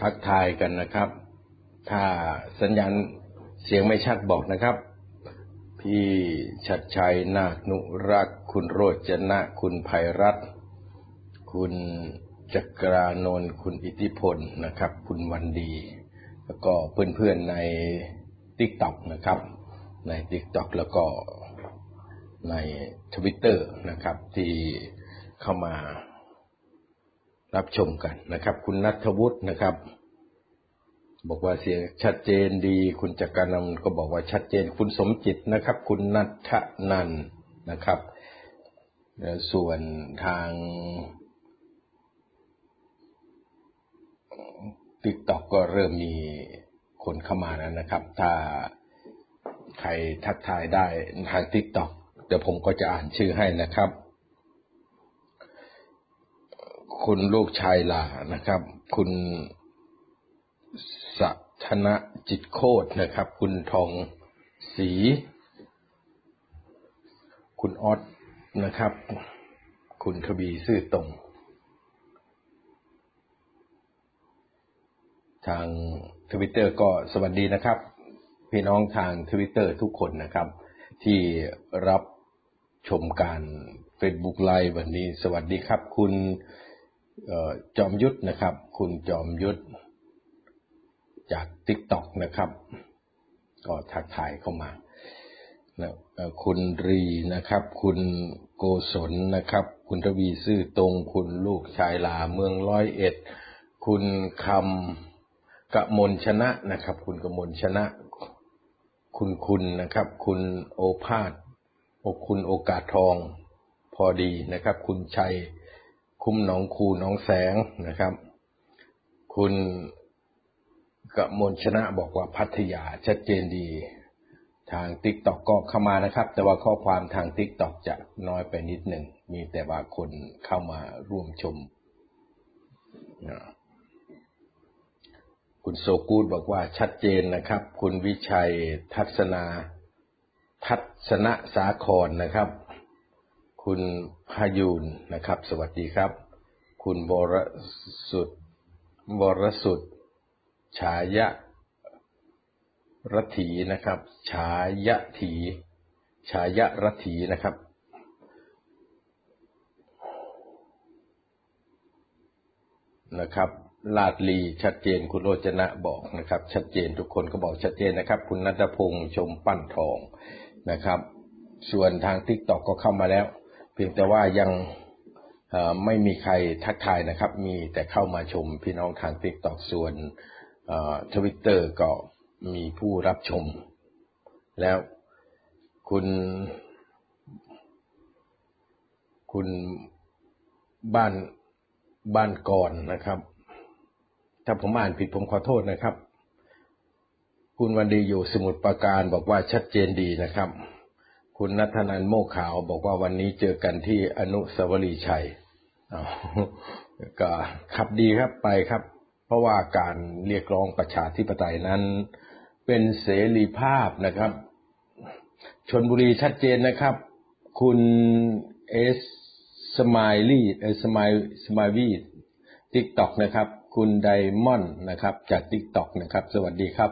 ทักทายกันนะครับ ถ้าสัญญาณเสียงไม่ชัดบอกนะครับ พี่ชัดชัยนาคนุรักคุณโรจนะ คุณภัยรัตน์คุณจักรานนท์คุณอิทธิพลนะครับ คุณวันดี แล้วก็เพื่อนๆใน TikTok นะครับ ใน TikTok แล้วก็ในทวิตเตอร์นะครับ ที่เข้ามา รับชมกันนะครับ คุณนัทวุฒินะครับ บอกว่าเสียงชัดเจนดี คุณจักรนำก็บอกว่าชัดเจน คุณสมจิตนะครับ คุณนัทนันนะครับส่วนทางติ๊กต็อกก็เริ่มมีคนเข้ามาแล้วนะครับ ถ้าใครทักทายได้ทางติ๊กต็อกเดี๋ยวผมก็จะอ่านชื่อให้นะครับ คุณลูกชายลานะครับ คุณสัทนะจิตโคตนะครับ คุณทองศรีคุณออสนะครับ คุณทบีซื่อตรง ทางทวิตเตอร์ก็สวัสดีนะครับ พี่น้องทางทวิตเตอร์ทุกคนนะครับ ที่รับชมการ Facebook ไลฟ์วันนี้ สวัสดีครับ คุณ จอมยุทธนะครับ คุณจอมยุทธจาก TikTok นะครับ ก็ทักทายเข้ามาคุณรีนะครับ คุณโกศลนะครับ คุณทวีซื่อตรง คุณลูกชายลาเมืองร้อยเอ็ด คุณคำกะมลชนะนะครับ คุณกะมลชนะ คุณคุณนะครับ คุณโอภาสคุณโอกาสทอง พอดีนะครับ คุณชัย คุ้มหนองคูหนองแสงนะครับ คุณกมลชนะบอกว่าพัทยาชัดเจนดี ทางติ๊กต็อกก็เข้ามานะครับ แต่ว่าข้อความทางติ๊กต็อกจะน้อยไปนิดหนึ่ง มีแต่ว่าคนเข้ามาร่วมชม คุณโซกูดบอกว่าชัดเจนนะครับ คุณวิชัยทัศนา ทัศนสาครนะครับ คุณพายุนนะครับ สวัสดีครับ คุณบรสุดบรสุดฉายะรัถีนะครับ ฉายะถีฉายะรัถีนะครับ นะครับ ลาดลีชัดเจนคุณโรจนะบอกนะครับ ชัดเจนทุกคนก็บอกชัดเจนนะครับ คุณนัทพงษ์ชมปั้นทองนะครับ ส่วนทางทิกตอกก็เข้ามาแล้ว พียงแต่ว่ายังไม่มีใครทักทายนะครับ มีแต่เข้ามาชมพี่น้องทางทิกตอกส่วนทวิตเตอร์ก็มีผู้รับชม แล้วคุณ คุณบ้านบ้านก่อนนะครับ ถ้าผมอ่านผิดผมขอโทษนะครับ คุณวันดีอยู่สมุทรปราการบอกว่าชัดเจนดีนะครับ คุณนัทนันโมขาวบอกว่าวันนี้เจอกันที่อนุสาวรีย์ชัยก็ขับดีครับไปครับ เพราะว่าการเรียกร้องประชาธิปไตยนั้น เป็นเสรีภาพนะครับชนบุรีชัดเจนนะครับ คุณเอสสมายลี่เอสมายสมายวีทิกตอกนะครับ คุณไดมอนด์นะครับ จากทิกตอกนะครับ สวัสดีครับ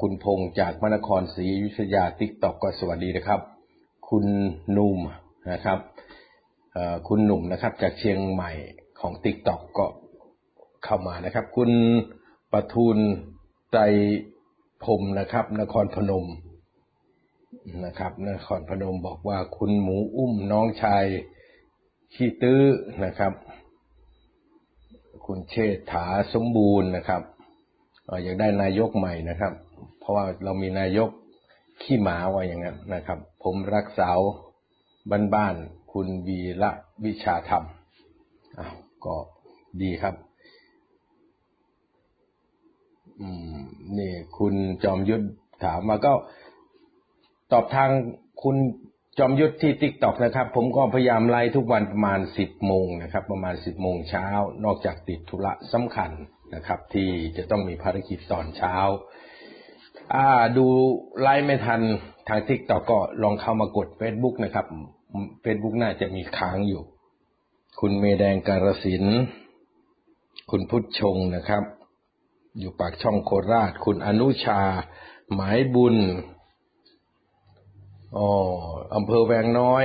คุณพงษ์จากมนครศรีอยุธยาทิกตอกก็สวัสดีนะครับ คุณนุ่มนะครับคุณหนุ่มนะครับ จากเชียงใหม่ของทิกตอกก็เข้ามานะครับ คุณปทุนใจพรมนะครับ นครพนมนะครับ นครพนมบอกว่าคุณหมูอุ้มน้องชายขี้ตื้อนะครับ คุณเชษฐาสมบูรณ์นะครับ อยากได้นายกใหม่นะครับ เพราะว่าเรามีนายกขี้หมาว่าอย่างนั้นนะครับ ผมรักสาวบ้านๆคุณวีละวิชาธรรมอ้าวก็ดีครับ อืม นี่ คุณจอมยุทธถามมาก็ตอบทางคุณจอมยุทธที่ TikTok นะครับ ผมก็พยายามไลฟ์ทุกวันประมาณสิบโมงนะครับ ประมาณสิบโมงเช้านอกจากติดธุระสำคัญ นะครับ ที่จะต้องมีภารกิจตอนเช้าดูไลฟ์ไม่ทันทางทิกตอกก็ลองเข้ามากด Facebook นะครับ Facebook น่าจะมีค้างอยู่ คุณเมแดงการสิน คุณพุทธชงนะครับ อยู่ปากช่องโคราช คุณอนุชา หมายบุญอ๋ออำเภอแวงน้อย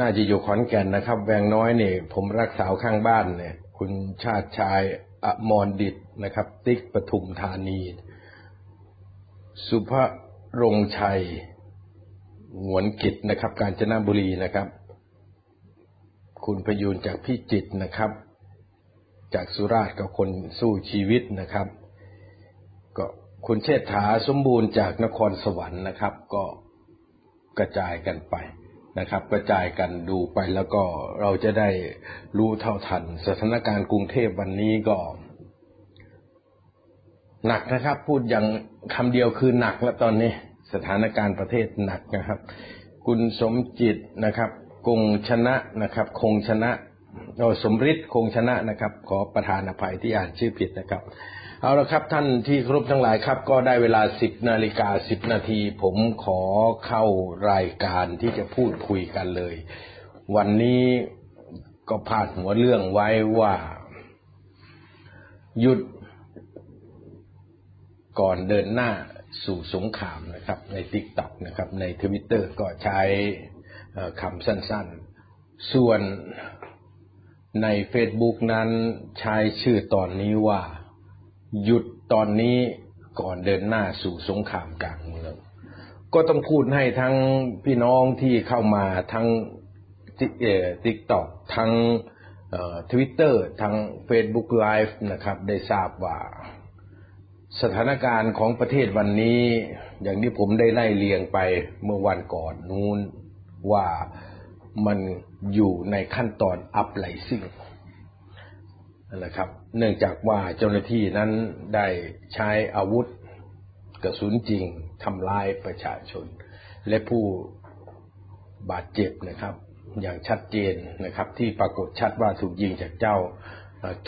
น่าจะอยู่ขอนแก่นนะครับ แวงน้อยเนี่ยผมรักสาวข้างบ้านเนี่ย คุณชาติชาย อมรดิตนะครับ ติ๊กปทุมธานี สุภรงชัยหวนกิจนะครับ กาญจนบุรีนะครับ คุณพยูนจากพิจิตนะครับ จากสุราษฎร์กับคนสู้ชีวิตนะครับ ก็คุณเชษฐาสมบูรณ์จากนครสวรรค์นะครับ ก็กระจายกันไป นะครับ กระจายกันดูไปแล้วก็เราจะได้รู้เท่าทัน สถานการณ์กรุงเทพวันนี้ก็ หนักนะครับ พูดอย่างคำเดียวคือหนักแล้วตอนนี้ สถานการณ์ประเทศหนักนะครับ คุณสมจิตนะครับ คงชนะนะครับ คงชนะโอ้สมฤทธิ์คงชนะนะครับ ขอประธานอภัยที่อ่านชื่อผิดนะครับ เอาละครับท่านที่ครบทั้งหลายครับ ก็ได้เวลาสิบนาฬิกาสิบนาที ผมขอเข้ารายการที่จะพูดคุยกันเลย วันนี้ก็พาดหัวเรื่องไว้ว่า หยุดก่อนเดินหน้าสู่สงครามนะครับ ใน TikTok นะครับ ในทวิตเตอร์ก็ใช้คำสั้นๆ ส่วนใน Facebook นั้นใช้ชื่อตอนนี้ว่า หยุดตอนนี้ก่อนเดินหน้าสู่สงครามกลางเมือง ก็ต้องพูดให้ทั้งพี่น้องที่เข้ามาทั้ง TikTok ทั้งทวิตเตอร์ทั้ง Facebook Live นะครับ ได้ทราบว่าสถานการณ์ของประเทศวันนี้ อย่างที่ผมได้ไล่เรียงไปเมื่อวันก่อนนู้นว่ามันอยู่ในขั้นตอน uprising นะครับ เนื่องจากว่าเจ้าหน้าที่นั้นได้ใช้อาวุธกระสุนจริงทำลายประชาชน และผู้บาดเจ็บนะครับ อย่างชัดเจนนะครับ ที่ปรากฏชัดว่าถูกยิงจากเจ้า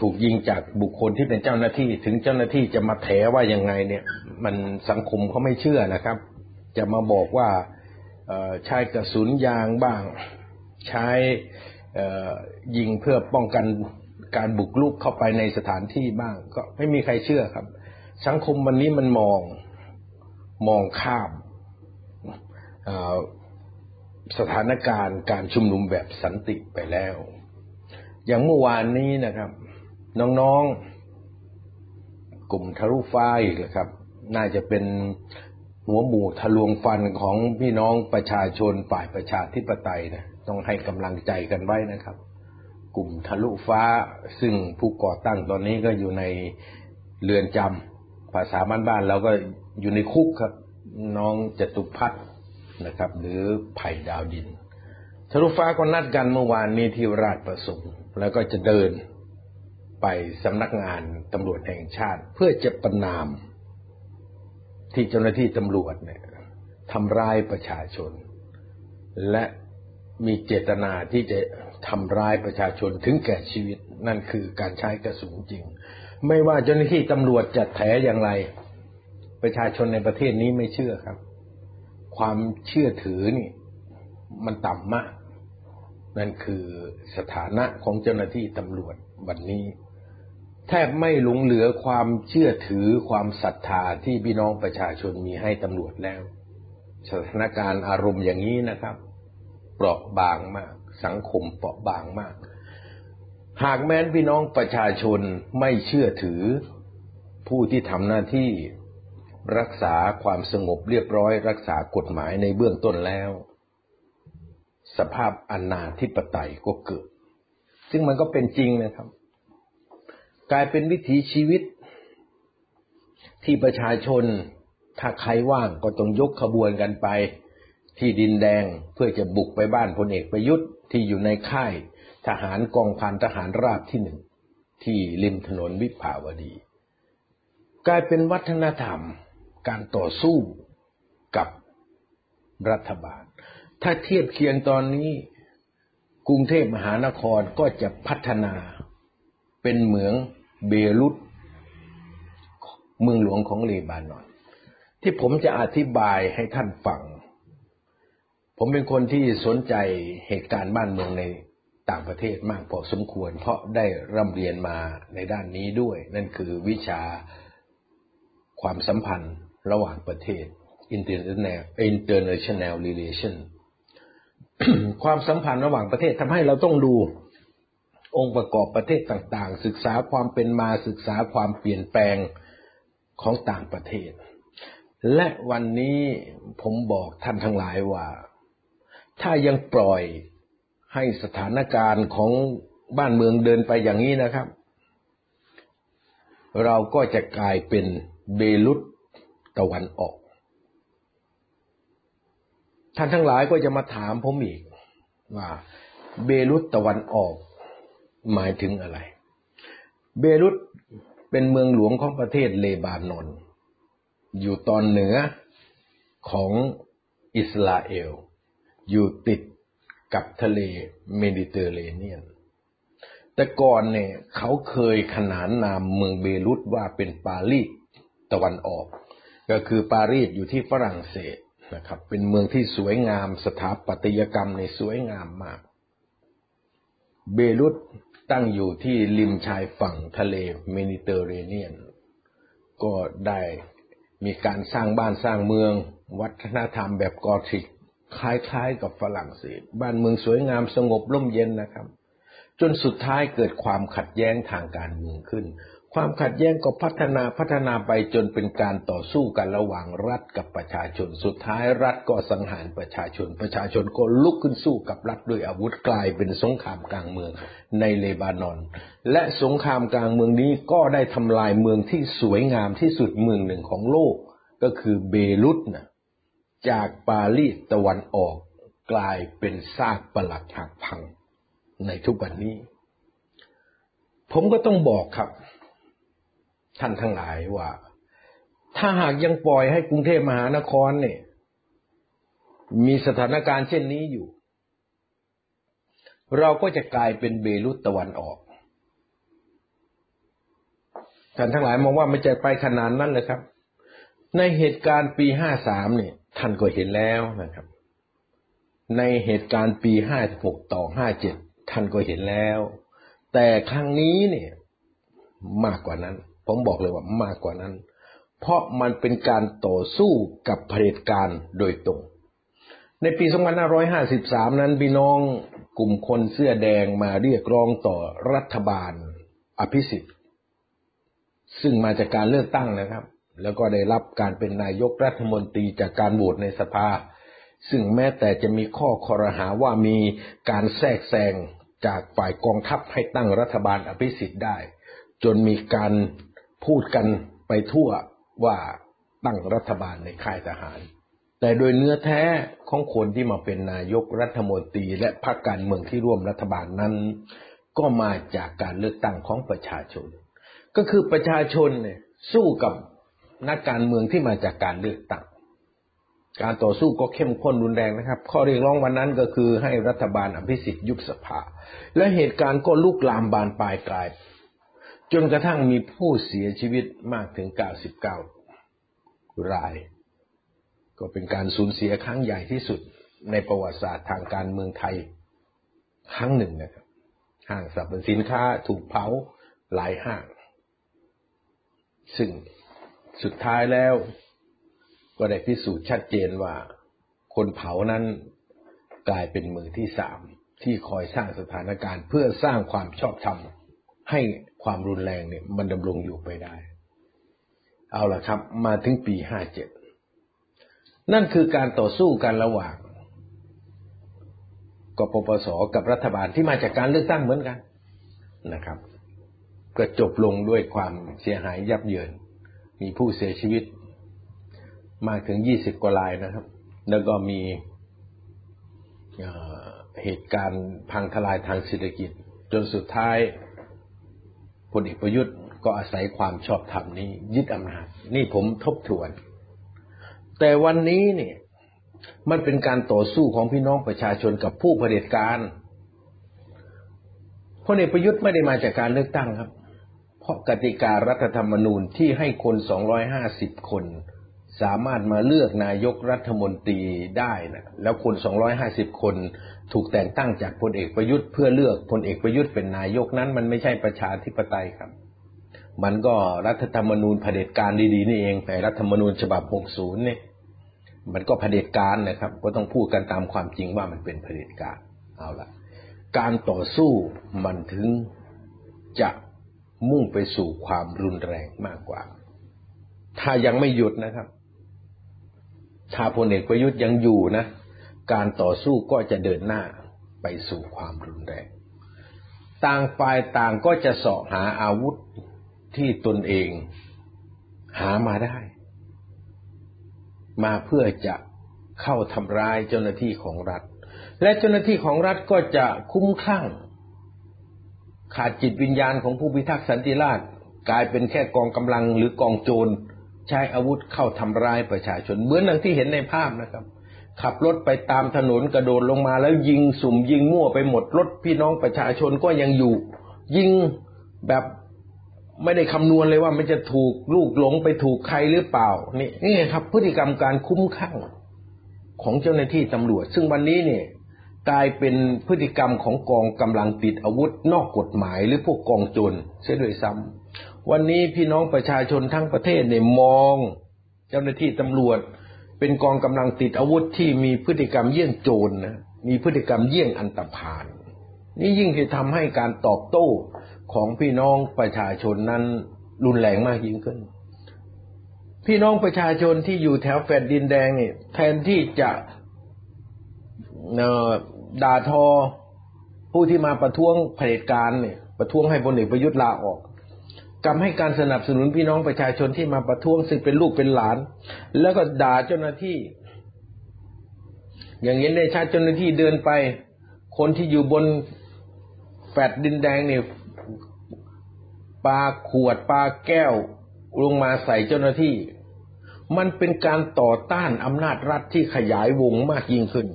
ถูกยิงจากบุคคลที่เป็นเจ้าหน้าที่ ถึงเจ้าหน้าที่จะมาแถว่ายังไงเนี่ย มันสังคมเขาไม่เชื่อนะครับ จะมาบอกว่าใช้กระสุนยางบ้าง ใช้ยิงเพื่อป้องกัน การบุกรุกเข้าไปในสถานที่บ้าง ก็ไม่มีใครเชื่อครับ สังคมวันนี้มันมองมองข้ามสถานการณ์การชุมนุมแบบสันติไปแล้ว อย่างเมื่อวานนี้นะครับ น้องๆ กลุ่มทะลุฟ้าอีกแล้วครับ น่าจะเป็นหัวหมูทะลวงฟันของพี่น้องประชาชนฝ่ายประชาธิปไตยนะต้องให้กำลังใจกันไว้นะครับ กลุ่มทะลุฟ้า ซึ่งผู้ก่อตั้งตอนนี้ก็อยู่ในเรือนจำภาษาบ้านๆเราก็อยู่ในคุกครับ น้องจตุพัฒนะครับ หรือไผ่ดาวดิน ทะลุฟ้าก็นัดกันเมื่อวานนี้ที่ราชประสงค์แล้วก็จะเดินไปสำนักงานตำรวจแห่งชาติ เพื่อจะประนาม ที่เจ้าหน้าที่ตำรวจเนี่ยทำร้ายประชาชน และมีเจตนาที่จะ ทำร้ายประชาชนถึงแก่ชีวิตนั่นคือการใช้กระสุนจริง ไม่ว่าเจ้าหน้าที่ตำรวจจะแถอย่างไร ประชาชนในประเทศนี้ไม่เชื่อครับ ความเชื่อถือนี่ มันต่ำมาก นั่นคือสถานะของเจ้าหน้าที่ตำรวจวันนี้ แทบไม่หลงเหลือความเชื่อถือความศรัทธาที่พี่น้องประชาชนมีให้ตำรวจแล้ว สถานการณ์อารมณ์อย่างนี้นะครับ เปราะบางมาก สังคมเปราะบางมาก หากแม้นพี่น้องประชาชนไม่เชื่อถือผู้ที่ทำหน้าที่รักษาความสงบเรียบร้อย รักษากฎหมายในเบื้องต้นแล้ว สภาพอนาธิปไตยก็เกิด ซึ่งมันก็เป็นจริงนะครับ กลายเป็นวิถีชีวิต ที่ประชาชนถ้าใครว่างก็ต้องยกขบวนกันไป ที่ดินแดงเพื่อจะบุกไปบ้านพลเอกประยุทธ์ ที่อยู่ในค่ายทหารกองพันทหารราบที่หนึ่งที่ริมถนนวิภาวดี กลายเป็นวัฒนธรรมการต่อสู้กับรัฐบาล ถ้าเทียบเคียงตอนนี้กรุงเทพมหานครก็จะพัฒนาเป็นเหมืองเบรุตเมืองหลวงของเลบานอน ที่ผมจะอธิบายให้ท่านฟัง ผมเป็นคนที่สนใจเหตุการณ์บ้านเมืองในต่างประเทศมากพอสมควร เพราะได้ร่ำเรียนมาในด้านนี้ด้วย นั่นคือวิชาความสัมพันธ์ระหว่างประเทศ international international relation ความสัมพันธ์ระหว่างประเทศทำให้เราต้องดูองค์ประกอบประเทศต่างๆ ศึกษาความเป็นมาศึกษาความเปลี่ยนแปลงของต่างประเทศ และวันนี้ผมบอกท่านทั้งหลายว่า ถ้ายังปล่อยให้สถานการณ์ของบ้านเมืองเดินไปอย่างนี้นะครับ เราก็จะกลายเป็นเบลุตตะวันออก ท่านทั้งหลายก็จะมาถามผมอีกว่าเบลุตตะวันออก หมายถึงอะไร เบรุตเป็นเมืองหลวงของประเทศเลบานอน อยู่ตอนเหนือของอิสราเอล อยู่ติดกับทะเลเมดิเตอร์เรเนียน แต่ก่อนเนี่ยเขาเคยขนานนามเมืองเบรุตว่าเป็นปารีสตะวันออก ก็คือปารีสอยู่ที่ฝรั่งเศสนะครับ เป็นเมืองที่สวยงามสถาปัตยกรรมในสวยงามมาก เบรุตตั้งอยู่ที่ริมชายฝั่งทะเลเมดิเตอร์เรเนียน ก็ได้มีการสร้างบ้านสร้างเมือง วัฒนธรรมแบบกอธิก คล้ายๆกับฝรั่งเศส บ้านเมืองสวยงามสงบร่มเย็นนะครับ จนสุดท้ายเกิดความขัดแย้งทางการเมืองขึ้น ความขัดแย้งก็พัฒนาพัฒนาไปจนเป็นการต่อสู้กันระหว่างรัฐกับประชาชน สุดท้ายรัฐก็สังหารประชาชน ประชาชนก็ลุกขึ้นสู้กับรัฐด้วยอาวุธกลายเป็นสงครามกลางเมืองในเลบานอน และสงครามกลางเมืองนี้ก็ได้ทำลายเมืองที่สวยงามที่สุดเมืองหนึ่งของโลก ก็คือเบรุตนะ จากปารีสตะวันออกกลายเป็นซากปลักหักพังในทุกวันนี้ ผมก็ต้องบอกครับ ท่านทั้งหลายว่า ถ้าหากยังปล่อยให้กรุงเทพมหานครเนี่ย มีสถานการณ์เช่นนี้อยู่ เราก็จะกลายเป็นเบรุตตะวันออกท่านทั้งหลายมองว่าไม่ใจไปขนาดนั้นเลยครับ ในเหตุการณ์ปีห้าสามเนี่ย ท่านก็เห็นแล้วนะครับ ในเหตุการณ์ปีห้าหกต่อห้าเจ็ดท่านก็เห็นแล้ว แต่ครั้งนี้เนี่ยมากกว่านั้น ผมบอกเลยว่ามากกว่านั้น เพราะมันเป็นการต่อสู้กับเผด็จการโดยตรง ในปี 2553 นั้นพี่น้องกลุ่มคนเสื้อแดงมาเรียกร้องต่อรัฐบาลอภิสิทธิ์ ซึ่งมาจากการเลือกตั้งนะครับ แล้วก็ได้รับการเป็นนายกรัฐมนตรีจากการโหวตในสภา ซึ่งแม้แต่จะมีข้อคอรหาว่ามีการแทรกแซงจากฝ่ายกองทัพให้ตั้งรัฐบาลอภิสิทธิ์ได้ จนมีการพูดกันไปทั่วว่าตั้งรัฐบาลในค่ายทหาร แต่โดยเนื้อแท้ของคนที่มาเป็นนายกรัฐมนตรีและพรรคการเมืองที่ร่วมรัฐบาลนั้น ก็มาจากการเลือกตั้งของประชาชน ก็คือประชาชนเนี่ยสู้กับ นักการเมืองที่มาจากการเลือกตั้งการต่อสู้ก็เข้มข้นรุนแรงนะครับ ข้อเรียกร้องวันนั้นก็คือให้รัฐบาลอภิสิทธิ์ยุบสภา และเหตุการณ์ก็ลุกลามบานปลายกลาย จนกระทั่งมีผู้เสียชีวิตมากถึง 99 ราย ก็เป็นการสูญเสียครั้งใหญ่ที่สุดในประวัติศาสตร์ทางการเมืองไทย ครั้งหนึ่งนะครับห้างสรรพสินค้าถูกเผาหลายห้าง ซึ่ง สุดท้ายแล้ว ก็ได้พิสูจน์ชัดเจนว่า คนเผานั้นกลายเป็นมือที่สามที่คอยสร้างสถานการณ์ เพื่อสร้างความชอบธรรมให้ความรุนแรงเนี่ย มันดำรงอยู่ไปได้ เอาละครับ มาถึงปีห้าเจ็ดนั่นคือการต่อสู้กันระหว่างกปปสกับรัฐบาลที่มาจากการเลือกตั้งเหมือนกันนะครับ ก็จบลงด้วยความเสียหายยับเยิน มีผู้เสียชีวิต มากถึงยี่สิบกว่ารายนะครับ แล้วก็มีเหตุการณ์พังทลายทางเศรษฐกิจ จนสุดท้ายพลเอกประยุทธ์ก็อาศัยความชอบธรรมนี้ ยึดอำนาจนี่ผมทบทวน แต่วันนี้เนี่ย มันเป็นการต่อสู้ของพี่น้องประชาชนกับผู้เผด็จการพลเอกประยุทธ์ไม่ได้มาจากการเลือกตั้งครับ เพราะกติการัฐธรรมนูญที่ให้คน 250 คน สามารถมาเลือกนายกรัฐมนตรีได้นะแล้วคน 250 คนถูกแต่งตั้งจากพลเอกประยุทธ์เพื่อเลือกพลเอกประยุทธ์เป็นนายกนั้น มันไม่ใช่ประชาธิปไตยครับ มันก็รัฐธรรมนูญเผด็จการดีๆนี่เองไอ้รัฐธรรมนูญฉบับ 60 เนี่ยมันก็เผด็จการนะครับ ก็ต้องพูดกันตามความจริงว่ามันเป็นเผด็จการเอาละการต่อสู้มันถึงจะ มุ่งไปสู่ความรุนแรงมากกว่า ถ้ายังไม่หยุดนะครับ ถ้าพลเอกประยุทธ์ยังอยู่นะ การต่อสู้ก็จะเดินหน้าไปสู่ความรุนแรง ต่างฝ่ายต่างก็จะเสาะหาอาวุธที่ตนเองหามาได้ มาเพื่อจะเข้าทำร้ายเจ้าหน้าที่ของรัฐ และเจ้าหน้าที่ของรัฐก็จะคุ้มคลั่ง ขาดจิตวิญญาณของผู้พิทักษ์สันติราษฎร์กลายเป็นแค่กองกำลังหรือกองโจรใช้อาวุธเข้าทำร้ายประชาชนเหมือนอย่างที่เห็นในภาพนะครับ ขับรถไปตามถนนกระโดดลงมาแล้วยิงสุ่มยิงมั่วไปหมดรถพี่น้องประชาชนก็ยังอยู่ ยิงแบบไม่ได้คำนวณเลยว่ามันจะถูกลูกหลงไปถูกใครหรือเปล่า นี่นี่ครับ พฤติกรรมการคุ้มข้างของเจ้าหน้าที่ตำรวจ ซึ่งวันนี้เนี่ย กลายเป็นพฤติกรรมของกองกำลังติดอาวุธนอกกฎหมายหรือพวกกองโจรเสียด้วยซ้ำวันนี้พี่น้องประชาชนทั้งประเทศเนี่ยมอง เจ้าหน้าที่ตำรวจ เป็นกองกำลังติดอาวุธที่มีพฤติกรรมเยี่ยงโจรนะมีพฤติกรรมเยี่ยงอันตรพาน นี่ยิ่งจะทำให้การตอบโต้ของพี่น้องประชาชนนั้นรุนแรงมากยิ่งขึ้น พี่น้องประชาชนที่อยู่แถวแฟดดินแดงเนี่ยแทนที่จะ ด่าทอผู้ที่มาประท้วงเผด็จการเนี่ย ประท้วงให้พลเอกประยุทธ์ลาออกกำให้การสนับสนุนพี่น้องประชาชนที่มาประท้วงซึ่งเป็นลูกเป็นหลาน แล้วก็ด่าเจ้าหน้าที่ อย่างเห็นได้ชัดเจ้าหน้าที่เดินไป คนที่อยู่บนแฟดดินแดงเนี่ยปาขวดปาแก้วลงมาใส่เจ้าหน้าที่ มันเป็นการต่อต้านอำนาจรัฐที่ขยายวงมากยิ่งขึ้น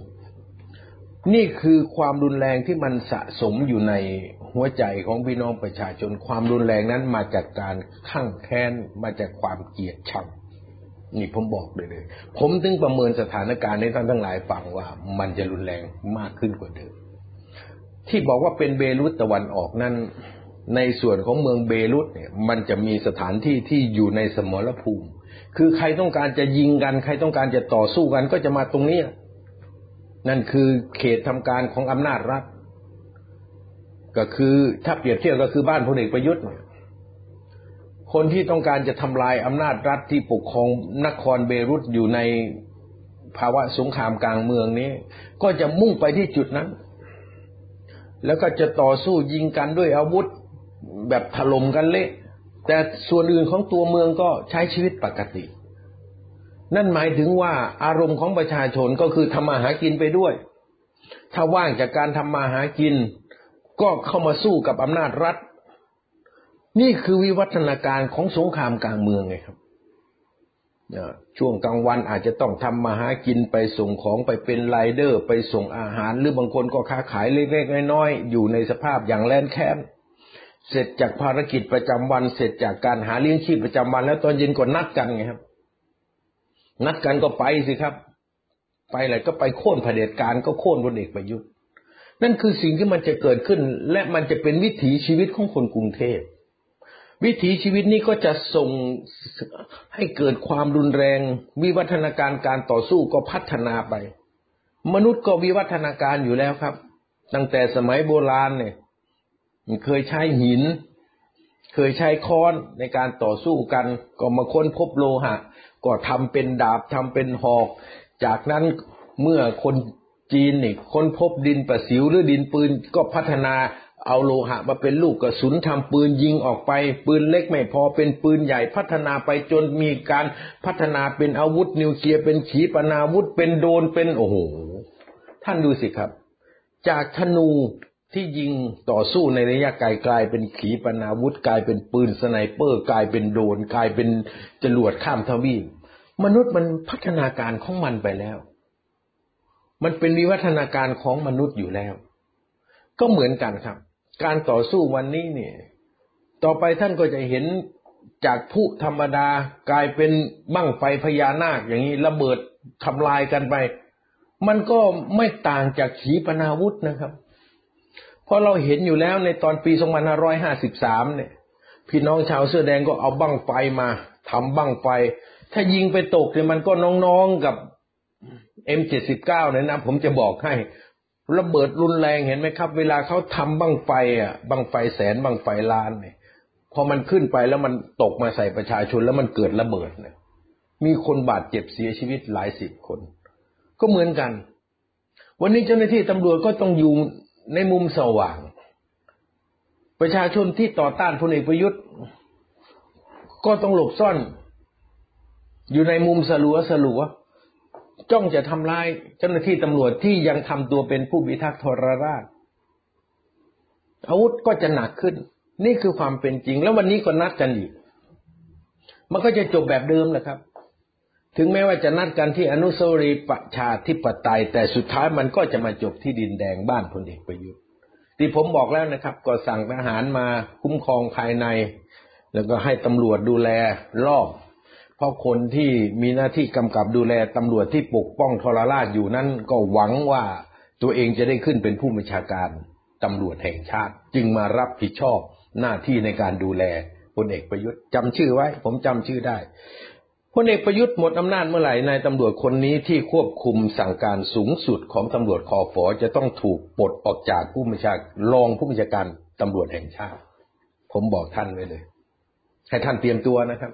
นี่คือความรุนแรงที่มันสะสมอยู่ในหัวใจของพี่น้องประชาชน ความรุนแรงนั้นมาจากการข้างแค้นมาจากความเกลียดชังนี่ผมบอกเลยเลย ผมถึงประเมินสถานการณ์ในท่านทั้งหลายฟังว่ามันจะรุนแรงมากขึ้นกว่าเดิมที่บอกว่าเป็นเบรุตตะวันออกนั้น ในส่วนของเมืองเบรุตเนี่ย มันจะมีสถานที่ที่อยู่ในสมรภูมิ คือใครต้องการจะยิงกัน ใครต้องการจะต่อสู้กันก็จะมาตรงนี้ นั่นคือเขตทำการของอำนาจรัฐ ก็คือถ้าเปรียบเทียบก็คือบ้านพลเอกประยุทธ์คนที่ต้องการจะทำลายอำนาจรัฐที่ปกครองนครเบรุตอยู่ในภาวะสงครามกลางเมืองนี้ ก็จะมุ่งไปที่จุดนั้น แล้วก็จะต่อสู้ยิงกันด้วยอาวุธแบบถล่มกันเละ แต่ส่วนอื่นของตัวเมืองก็ใช้ชีวิตปกติ นั่นหมายถึงว่าอารมณ์ของประชาชนก็คือทำมาหากินไปด้วย ถ้าว่างจากการทำมาหากิน ก็เข้ามาสู้กับอำนาจรัฐ นี่คือวิวัฒนาการของสงครามกลางเมืองไงครับช่วงกลางวันอาจจะต้องทำมาหากินไปส่งของไปเป็นไรเดอร์ ไปส่งอาหาร หรือบางคนก็ค้าขายเล็กๆน้อยๆอยู่ในสภาพอย่างแลนแค้นเสร็จจากภารกิจประจำวัน เสร็จจากการหาเลี้ยงชีพประจำวัน แล้วตอนเย็นก็นัดกันไงครับ นัดกันก็ไปสิครับ ไปอะไรก็ไปโค่นเผด็จการก็โค่นพลเอกประยุทธ์ นั่นคือสิ่งที่มันจะเกิดขึ้น และมันจะเป็นวิถีชีวิตของคนกรุงเทพวิถีชีวิตนี้ก็จะส่งให้เกิดความรุนแรง วิวัฒนาการการต่อสู้ก็พัฒนาไป มนุษย์ก็วิวัฒนาการอยู่แล้วครับ ตั้งแต่สมัยโบราณเนี่ยเคยใช้หิน เคยใช้ค้อนในการต่อสู้กัน ก็มาค้นพบโลหะ ก็ทำเป็นดาบทำเป็นหอก จากนั้นเมื่อคนจีนนี่ค้นพบดินประสิวหรือดินปืนก็พัฒนาเอาโลหะมาเป็นลูกกระสุนทำปืนยิงออกไป ปืนเล็กไม่พอเป็นปืนใหญ่พัฒนาไปจนมีการพัฒนาเป็นอาวุธนิวเคลียร์เป็นขีปนาวุธเป็นโดนเป็นโอ้โหท่านดูสิครับ จากธนู ที่ยิงต่อสู้ในระยะไกลกลายเป็นขีปนาวุธ กลายเป็นปืน sniper กลายเป็นโดรน กลายเป็นจรวดข้ามทวีปมนุษย์มันพัฒนาการของมันไปแล้ว มันเป็นวิวัฒนาการของมนุษย์อยู่แล้ว ก็เหมือนกันครับ การต่อสู้วันนี้เนี่ย ต่อไปท่านก็จะเห็นจากพลุธรรมดากลายเป็นบั้งไฟพญานาคอย่างนี้ระเบิดทำลายกันไป มันก็ไม่ต่างจากขีปนาวุธนะครับ ราะเราเห็นอยู่แล้วในตอนปี 2553 เนี่ย พี่น้องชาวเสื้อแดงก็เอาบั้งไฟมาทำบั้งไฟ ถ้ายิงไปตกเนี่ยมันก็น้องๆกับ M79 เนี่ยนะ ผมจะบอกให้ระเบิดรุนแรงเห็นไหมครับ เวลาเขาทำบั้งไฟอะบั้งไฟแสนบั้งไฟล้านเนี่ยพอมันขึ้นไปแล้วมันตกมาใส่ประชาชนแล้วมันเกิดระเบิดเนี่ย มีคนบาดเจ็บเสียชีวิตหลายสิบคน ก็เหมือนกัน วันนี้เจ้าหน้าที่ตำรวจก็ต้องอยู่ ในมุมสว่าง ประชาชนที่ต่อต้านพลเอกประยุทธ์ ก็ต้องหลบซ่อน อยู่ในมุมสลัวสลัวจ้องจะทำลายเจ้าหน้าที่ตำรวจที่ยังทำตัวเป็นผู้พิทักษ์ทรราช อาวุธก็จะหนักขึ้น นี่คือความเป็นจริง แล้ววันนี้ก็นัดกันอีก มันก็จะจบแบบเดิมแหละครับ ถึงแม้ว่าจะนัดกันที่อนุสาวรีย์ประชาธิปไตย แต่สุดท้ายมันก็จะมาจบที่ดินแดงบ้านพลเอกประยุทธ์ที่ผมบอกแล้วนะครับ ก็สั่งทหารมาคุ้มครองภายใน แล้วก็ให้ตำรวจดูแลรอบ เพราะคนที่มีหน้าที่กำกับดูแลตำรวจที่ปกป้องทรราชอยู่นั้นก็หวังว่าตัวเองจะได้ขึ้นเป็นผู้บัญชาการตำรวจแห่งชาติ จึงมารับผิดชอบหน้าที่ในการดูแลพลเอกประยุทธ์จำชื่อไว้ ผมจำชื่อได้ พลเอกประยุทธ์หมดอำนาจเมื่อไหร่นายตำรวจคนนี้ที่ควบคุมสั่งการสูงสุดของตำรวจคอฟอจะต้องถูกปลดออกจากผู้บัญชารองผู้บัญชาการตำรวจแห่งชาติ ผมบอกท่านไว้เลย ให้ท่านเตรียมตัวนะครับ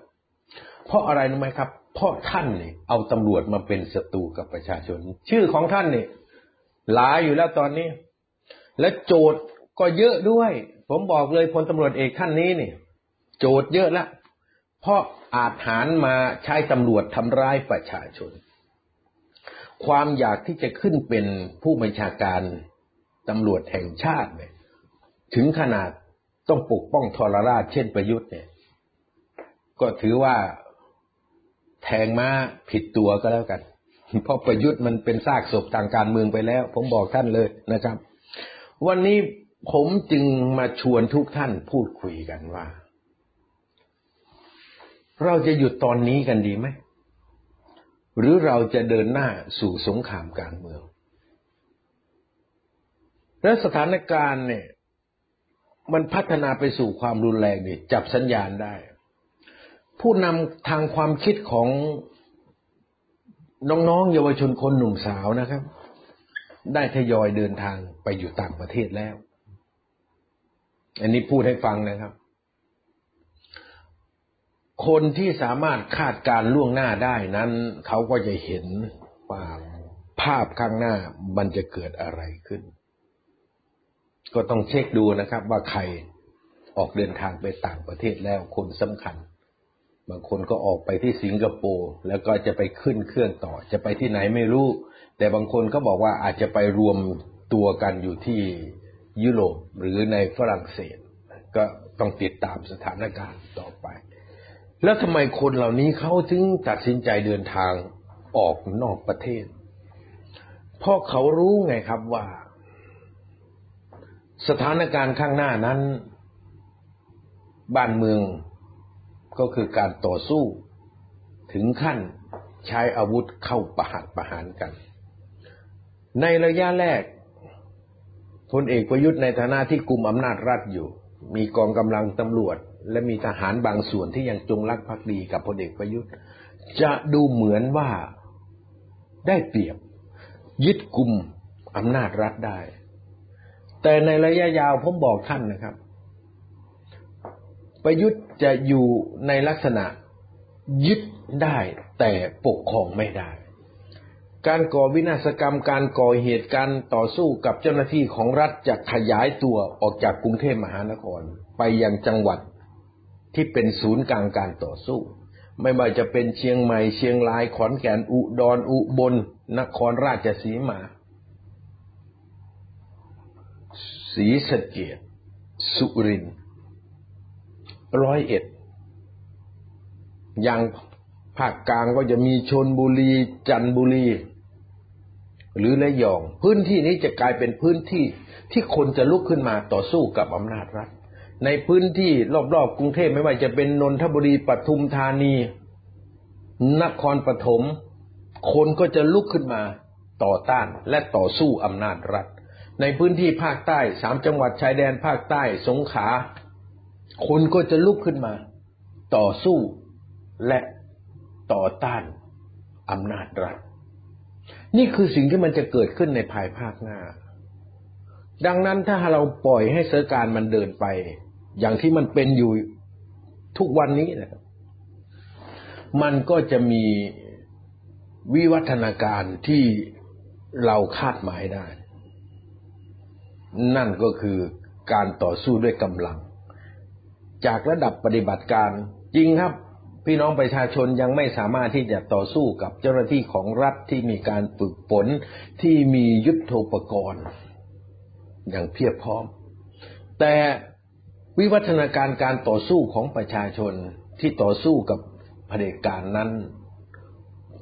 เพราะอะไรรู้ไหมครับ เพราะท่านเนี่ยเอาตำรวจมาเป็นศัตรูกับประชาชน ชื่อของท่านเนี่ยหลายอยู่แล้วตอนนี้ และโจทย์ก็เยอะด้วย ผมบอกเลยพลตำรวจเอกท่านนี้เนี่ยโจทย์เยอะละเพราะ อาจหารมาใช้ตำรวจทำร้ายประชาชน ความอยากที่จะขึ้นเป็นผู้บัญชาการตำรวจแห่งชาติเนี่ยถึงขนาดต้องปกป้องทรราชเช่นประยุทธ์เนี่ย ก็ถือว่าแทงม้าผิดตัวก็แล้วกัน เพราะประยุทธ์มันเป็นซากศพทางการเมืองไปแล้ว ผมบอกท่านเลยนะครับ วันนี้ผมจึงมาชวนทุกท่านพูดคุยกันว่า เราจะหยุดตอนนี้กันดีไหม หรือเราจะเดินหน้าสู่สงครามการเมือง และสถานการณ์เนี่ย มันพัฒนาไปสู่ความรุนแรงเนี่ยจับสัญญาณได้ ผู้นำทางความคิดของน้องๆเยาวชนคนหนุ่มสาวนะครับ ได้ทยอยเดินทางไปอยู่ต่างประเทศแล้ว อันนี้พูดให้ฟังนะครับ คนที่สามารถคาดการล่วงหน้าได้นั้น เขาก็จะเห็นว่าภาพข้างหน้ามันจะเกิดอะไรขึ้น ก็ต้องเช็คดูนะครับ ว่าใครออกเดินทางไปต่างประเทศแล้วคนสำคัญ บางคนก็ออกไปที่สิงคโปร์แล้วก็จะไปขึ้นเครื่องต่อ จะไปที่ไหนไม่รู้ แต่บางคนก็บอกว่าอาจจะไปรวมตัวกันอยู่ที่ยุโรปหรือในฝรั่งเศส ก็ต้องติดตามสถานการณ์ต่อไป แล้วทำไมคนเหล่านี้เขาถึงตัดสินใจเดินทางออกนอกประเทศ เพราะเขารู้ไงครับว่า สถานการณ์ข้างหน้านั้น บ้านเมืองก็คือการต่อสู้ถึงขั้นใช้อาวุธเข้าประหัตประหารกัน ในระยะแรกพลเอกประยุทธ์ในฐานะที่กลุ่มอำนาจรัฐอยู่ มีกองกำลังตำรวจและมีทหารบางส่วนที่ยังจงรักภักดีกับพลเอกประยุทธ์ จะดูเหมือนว่าได้เปรียบ ยึดกลุ่มอำนาจรัฐได้ แต่ในระยะยาวผมบอกท่านนะครับ ประยุทธ์จะอยู่ในลักษณะยึดได้แต่ปกครองไม่ได้ การก่อวินาศกรรมการก่อเหตุการต่อสู้กับเจ้าหน้าที่ของรัฐจะขยายตัวออกจากกรุงเทพมหานคร ไปยังจังหวัด ที่เป็นศูนย์กลางการต่อสู้ ไม่ว่าจะเป็นเชียงใหม่ เชียงรายขอนแก่นอุดรออุบลนครราชสีมาศรีสะเกดสุรินร์ร้อยเอ็ดอย่างภาคกลางก็จะมีชนบุรี จันทบุรี หรือระยอง พื้นที่นี้จะกลายเป็นพื้นที่ที่คนจะลุกขึ้นมาต่อสู้กับอำนาจรัฐ ในพื้นที่รอบๆกรุงเทพไม่ว่าจะเป็นนนทบุรีปทุมธานี นครปฐมคนก็จะลุกขึ้นมาต่อต้านและต่อสู้อำนาจรัฐ ในพื้นที่ภาคใต้สามจังหวัดชายแดนภาคใต้สงขลาคนก็จะลุกขึ้นมา ต่อสู้และต่อต้านอำนาจรัฐ นี่คือสิ่งที่มันจะเกิดขึ้นในภายภาคหน้า ดังนั้นถ้าเราปล่อยให้สถานการณ์มันเดินไป อย่างที่มันเป็นอยู่ทุกวันนี้นะครับ มันก็จะมีวิวัฒนาการที่เราคาดหมายได้ นั่นก็คือการต่อสู้ด้วยกำลัง จากระดับปฏิบัติการจริงครับ พี่น้องประชาชนยังไม่สามารถที่จะต่อสู้กับเจ้าหน้าที่ของรัฐที่มีการฝึกฝนที่มียุทธโภกรณ์ อย่างเพียบพร้อม แต่ วิวัฒนาการการต่อสู้ของประชาชนที่ต่อสู้กับเผด็จการนั้น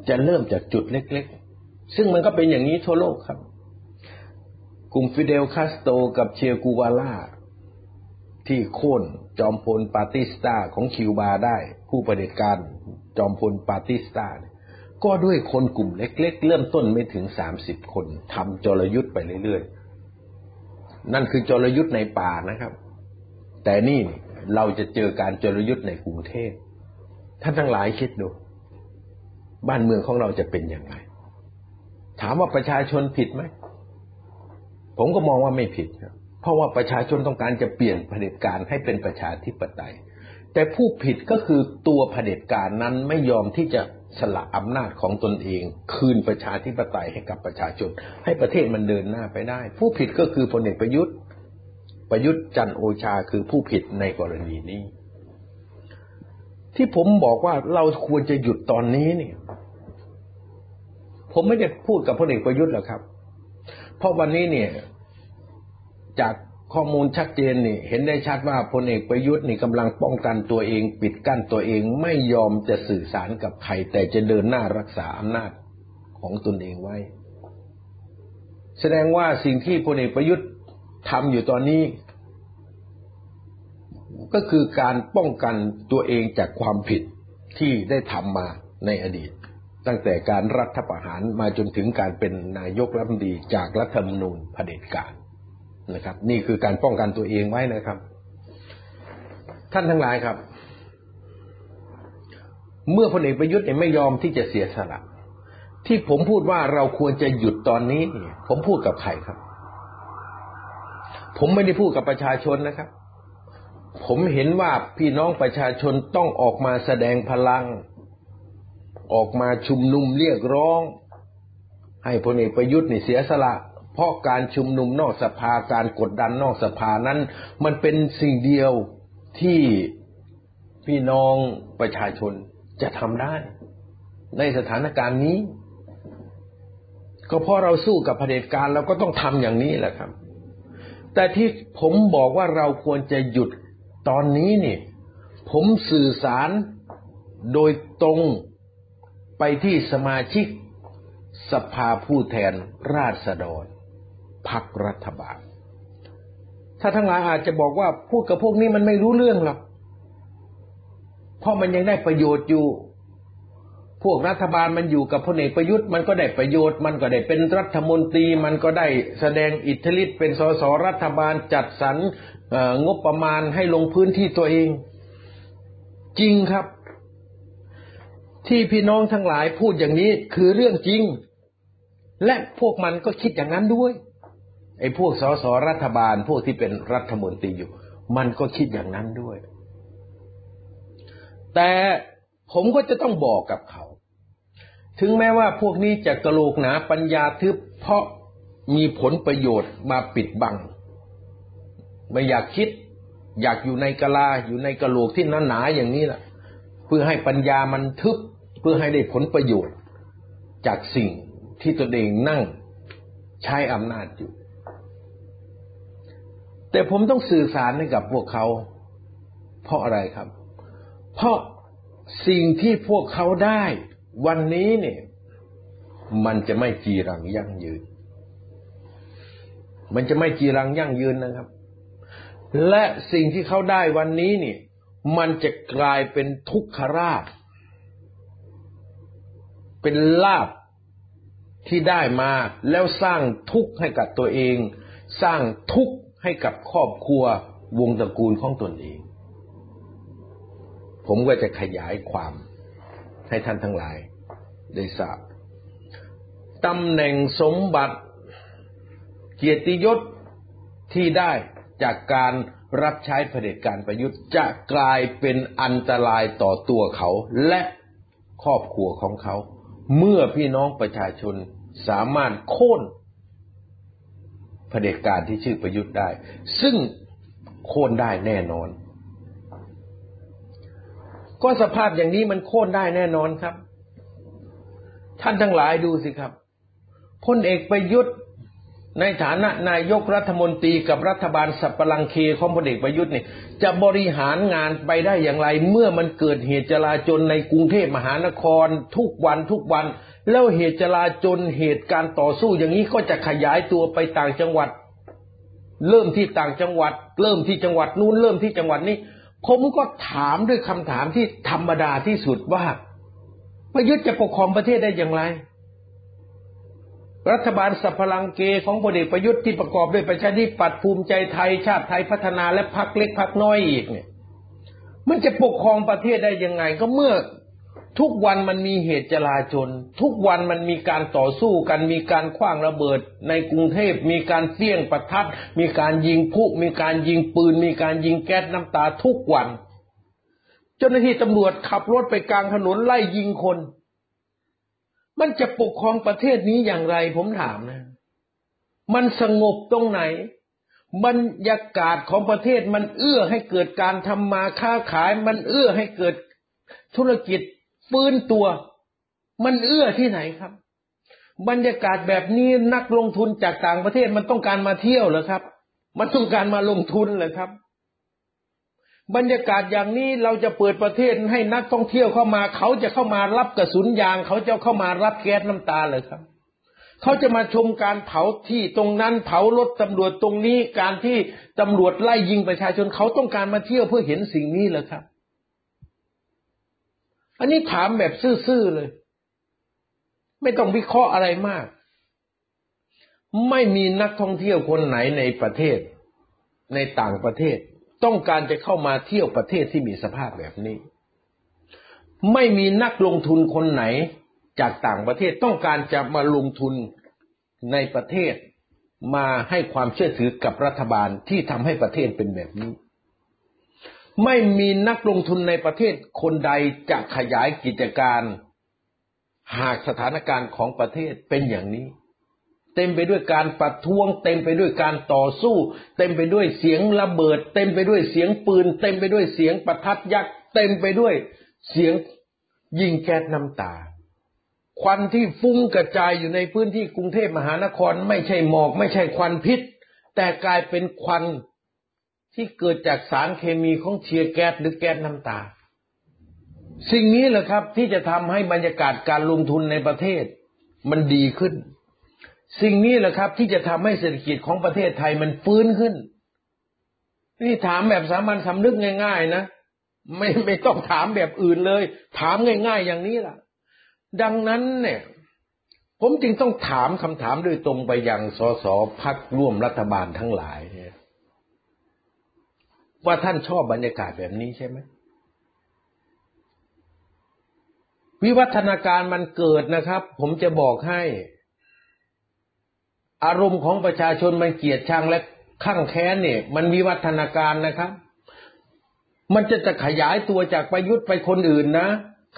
จะเริ่มจากจุดเล็กๆ ซึ่งมันก็เป็นอย่างนี้ทั่วโลกครับ กลุ่มฟิเดลคาสโตกับเชียกูวาล่าที่โค่นจอมพลปาติสตาของคิวบาได้ ผู้ประเด็จการจอมพลปาติสตาก็ด้วยคนกลุ่มเล็ก ๆ เริ่มต้นไม่ถึงสามสิบคนทำจรยุทธ์ไปเรื่อยๆ นั่นคือจรยุทธ์ในป่านะครับ แต่นี่เราจะเจอการจรยุทธ์ในกรุงเทพท่านทั้งหลายคิดดู บ้านเมืองของเราจะเป็นอย่างไร ถามว่าประชาชนผิดไหม ผมก็มองว่าไม่ผิดครับเพราะว่าประชาชนต้องการจะเปลี่ยนเผด็จการให้เป็นประชาธิปไตย แต่ผู้ผิดก็คือตัวเผด็จการนั้นไม่ยอมที่จะสละอำนาจของตนเอง คืนประชาธิปไตยให้กับประชาชน ให้ประเทศมันเดินหน้าไปได้ ผู้ผิดก็คือพลเอกประยุทธ์ ประยุทธ์จันโอชาคือผู้ผิดในกรณีนี้ ที่ผมบอกว่าเราควรจะหยุดตอนนี้เนี่ย ผมไม่ได้พูดกับพลเอกประยุทธ์หรอกครับ เพราะวันนี้เนี่ย จากข้อมูลชัดเจนนี่ เห็นได้ชัดว่าพลเอกประยุทธ์นี่กำลังป้องกันตัวเอง ปิดกั้นตัวเองไม่ยอมจะสื่อสารกับใคร แต่จะเดินหน้ารักษาอำนาจของตนเองไว้ แสดงว่าสิ่งที่พลเอกประยุทธ์ ทำอยู่ตอนนี้ ก็คือการป้องกันตัวเองจากความผิดที่ได้ทำมาในอดีต ตั้งแต่การรัฐประหารมาจนถึงการเป็นนายกรัฐมนตรีจากรัฐธรรมนูญเผด็จการนะครับ นี่คือการป้องกันตัวเองไว้นะครับ ท่านทั้งหลายครับ เมื่อพลเอกประยุทธ์ไม่ยอมที่จะเสียสละที่ผมพูดว่าเราควรจะหยุดตอนนี้ ผมพูดกับใครครับ ผมไม่ได้พูดกับประชาชนนะครับ ผมเห็นว่าพี่น้องประชาชนต้องออกมาแสดงพลัง ออกมาชุมนุมเรียกร้อง ให้พลเอกประยุทธ์นี่เสียสละ เพราะการชุมนุมนอกสภาการกดดันนอกสภานั้น มันเป็นสิ่งเดียวที่พี่น้องประชาชนจะทำได้ ในสถานการณ์นี้ ก็เพราะเราสู้กับเผด็จการเราก็ต้องทำอย่างนี้แหละครับ แต่ที่ผมบอกว่าเราควรจะหยุดตอนนี้นี่ผมสื่อสารโดยตรงไปที่สมาชิกสภาผู้แทนราษฎรพักรัฐบาล ถ้าทั้งหลายอาจจะบอกว่าพูดกับพวกนี้มันไม่รู้เรื่องหรอก เพราะมันยังได้ประโยชน์อยู่ พวกรัฐบาลมันอยู่กับพลเอกประยุทธ์มันก็ได้ประโยชน์ มันก็ได้เป็นรัฐมนตรี มันก็ได้แสดงอิทธิฤทธิ์เป็นสสรัฐบาลจัดสรรงบประมาณให้ลงพื้นที่ตัวเอง จริงครับ ที่พี่น้องทั้งหลายพูดอย่างนี้คือเรื่องจริง และพวกมันก็คิดอย่างนั้นด้วยไอ้พวกสสรัฐบาลพวกที่เป็นรัฐมนตรีอยู่ มันก็คิดอย่างนั้นด้วย แต่ผมก็จะต้องบอกกับเขา ถึงแม้ว่าพวกนี้จะกระโหลกหนาปัญญาทึบเพราะมีผลประโยชน์มาปิดบัง ไม่อยากคิด อยากอยู่ในกะลาอยู่ในกระโหลกที่หนาๆอย่างนี้แหละเพื่อให้ปัญญามันทึบเพื่อให้ได้ผลประโยชน์ จากสิ่งที่ตนเองนั่งใช้อำนาจอยู่ แต่ผมต้องสื่อสารให้กับพวกเขา เพราะอะไรครับ เพราะสิ่งที่พวกเขาได้ วันนี้เนี่ย มันจะไม่จีรังยั่งยืน มันจะไม่จีรังยั่งยืนนะครับ และสิ่งที่เขาได้วันนี้เนี่ย มันจะกลายเป็นทุกขราบเป็นลาบที่ได้มาแล้วสร้างทุกข์ให้กับตัวเอง สร้างทุกข์ให้กับครอบครัววงตระกูลของตนเอง ผมก็จะขยายความ ให้ท่านทั้งหลาย ได้ทราบตำแหน่งสมบัติเกียรติยศที่ได้จากการรับใช้เผด็จการประยุทธ์จะกลายเป็นอันตรายต่อตัวเขาและครอบครัวของเขา เมื่อพี่น้องประชาชนสามารถโค่นเผด็จการที่ชื่อประยุทธ์ได้ ซึ่งโค่นได้แน่นอน ก็สภาพอย่างนี้มันโค่นได้แน่นอนครับ ท่านทั้งหลายดูสิครับพลเอกประยุทธ์ในฐานะนายกรัฐมนตรีกับรัฐบาลสัปลังเคของพลเอกประยุทธ์เนี่ยจะบริหารงานไปได้อย่างไร เมื่อมันเกิดเหตุจลาจลในกรุงเทพมหานคร ทุกวันทุกวัน แล้วเหตุจลาจลเหตุการต่อสู้อย่างนี้ก็จะขยายตัวไปต่างจังหวัด เริ่มที่ต่างจังหวัด เริ่มที่จังหวัดนู้นเริ่มที่จังหวัดนี้ ผมก็ถามด้วยคำถามที่ธรรมดาที่สุดว่าประยุทธ์จะปกครองประเทศได้อย่างไร รัฐบาลสัพพลังเกของพลเอกประยุทธ์ที่ประกอบด้วยประชาธิปัตย์ภูมิใจไทยชาติไทยพัฒนาและพรรคเล็กพรรคน้อยอีกเนี่ย มันจะปกครองประเทศได้ยังไง ก็เมื่อ ทุกวันมันมีเหตุจลาจลทุกวันมันมีการต่อสู้กัน มีการคว้างระเบิด ในกรุงเทพมีการเสี่ยงประทัด มีการยิงพุมีการยิงปืน มีการยิงแก๊สน้ำตาทุกวัน เจ้าหน้าที่ตำรวจขับรถไปกลางถนนไล่ยิงคน มันจะปกครองประเทศนี้อย่างไรผมถามนะ มันสงบตรงไหนบรรยากาศของประเทศมันเอื้อให้เกิดการทำมาค้าขาย มันเอื้อให้เกิดธุรกิจ ฟื้นตัว มันเอื้อที่ไหนครับ บรรยากาศแบบนี้นักลงทุนจากต่างประเทศมันต้องการมาเที่ยวเหรอครับ มันต้องการมาลงทุนเหรอครับ บรรยากาศอย่างนี้เราจะเปิดประเทศให้นักท่องเที่ยวเข้ามา เขาจะเข้ามารับกระสุนยาง เขาจะเข้ามารับแก๊สน้ำตาเลยครับเขาจะมาชมการเผาที่ตรงนั้นเผารถตำรวจตรงนี้การที่ตำรวจไล่ยิงประชาชนเขาต้องการมาเที่ยวเพื่อเห็นสิ่งนี้เหรอครับ อันนี้ถามแบบซื่อๆเลย ไม่ต้องวิเคราะห์อะไรมาก ไม่มีนักท่องเที่ยวคนไหนในประเทศ ในต่างประเทศ ต้องการจะเข้ามาเที่ยวประเทศที่มีสภาพแบบนี้ ไม่มีนักลงทุนคนไหนจากต่างประเทศต้องการจะมาลงทุนในประเทศมาให้ความเชื่อถือกับรัฐบาลที่ทำให้ประเทศเป็นแบบนี้ ไม่มีนักลงทุนในประเทศคนใดจะขยายกิจการ หากสถานการณ์ของประเทศเป็นอย่างนี้ เต็มไปด้วยการประท้วง เต็มไปด้วยการต่อสู้ เต็มไปด้วยเสียงระเบิด เต็มไปด้วยเสียงปืน เต็มไปด้วยเสียงประทัดยักษ์เต็มไปด้วยเสียงยิงแก๊สน้ำตา ควันที่ฟุ้งกระจายอยู่ในพื้นที่กรุงเทพมหานครไม่ใช่หมอกไม่ใช่ควันพิษ แต่กลายเป็นควัน ที่เกิดจากสารเคมีของเชียร์แก๊สหรือแก๊สน้ำตา สิ่งนี้แหละครับที่จะทำให้บรรยากาศการลงทุนในประเทศ มันดีขึ้น สิ่งนี้แหละครับ ที่จะทำให้เศรษฐกิจของประเทศไทยมันฟื้นขึ้น นี่ถามแบบสามัญสำนึกง่าย ๆ นะไม่ไม่ต้องถามแบบอื่นเลย ถามง่าย ๆ อย่างนี้ล่ะ ดังนั้นเนี่ย ผมจึงต้องถามคำถามโดยตรงไปยังสสพักร่วมรัฐบาลทั้งหลายเนี่ย ว่าท่านชอบบรรยากาศแบบนี้ใช่ไหมวิวัฒนาการมันเกิดนะครับ ผมจะบอกให้ อารมณ์ของประชาชนมันเกลียดชังและข้างแค้นเนี่ย มันวิวัฒนาการนะครับ มันจะจะขยายตัวจากประยุทธ์ไปคนอื่นนะ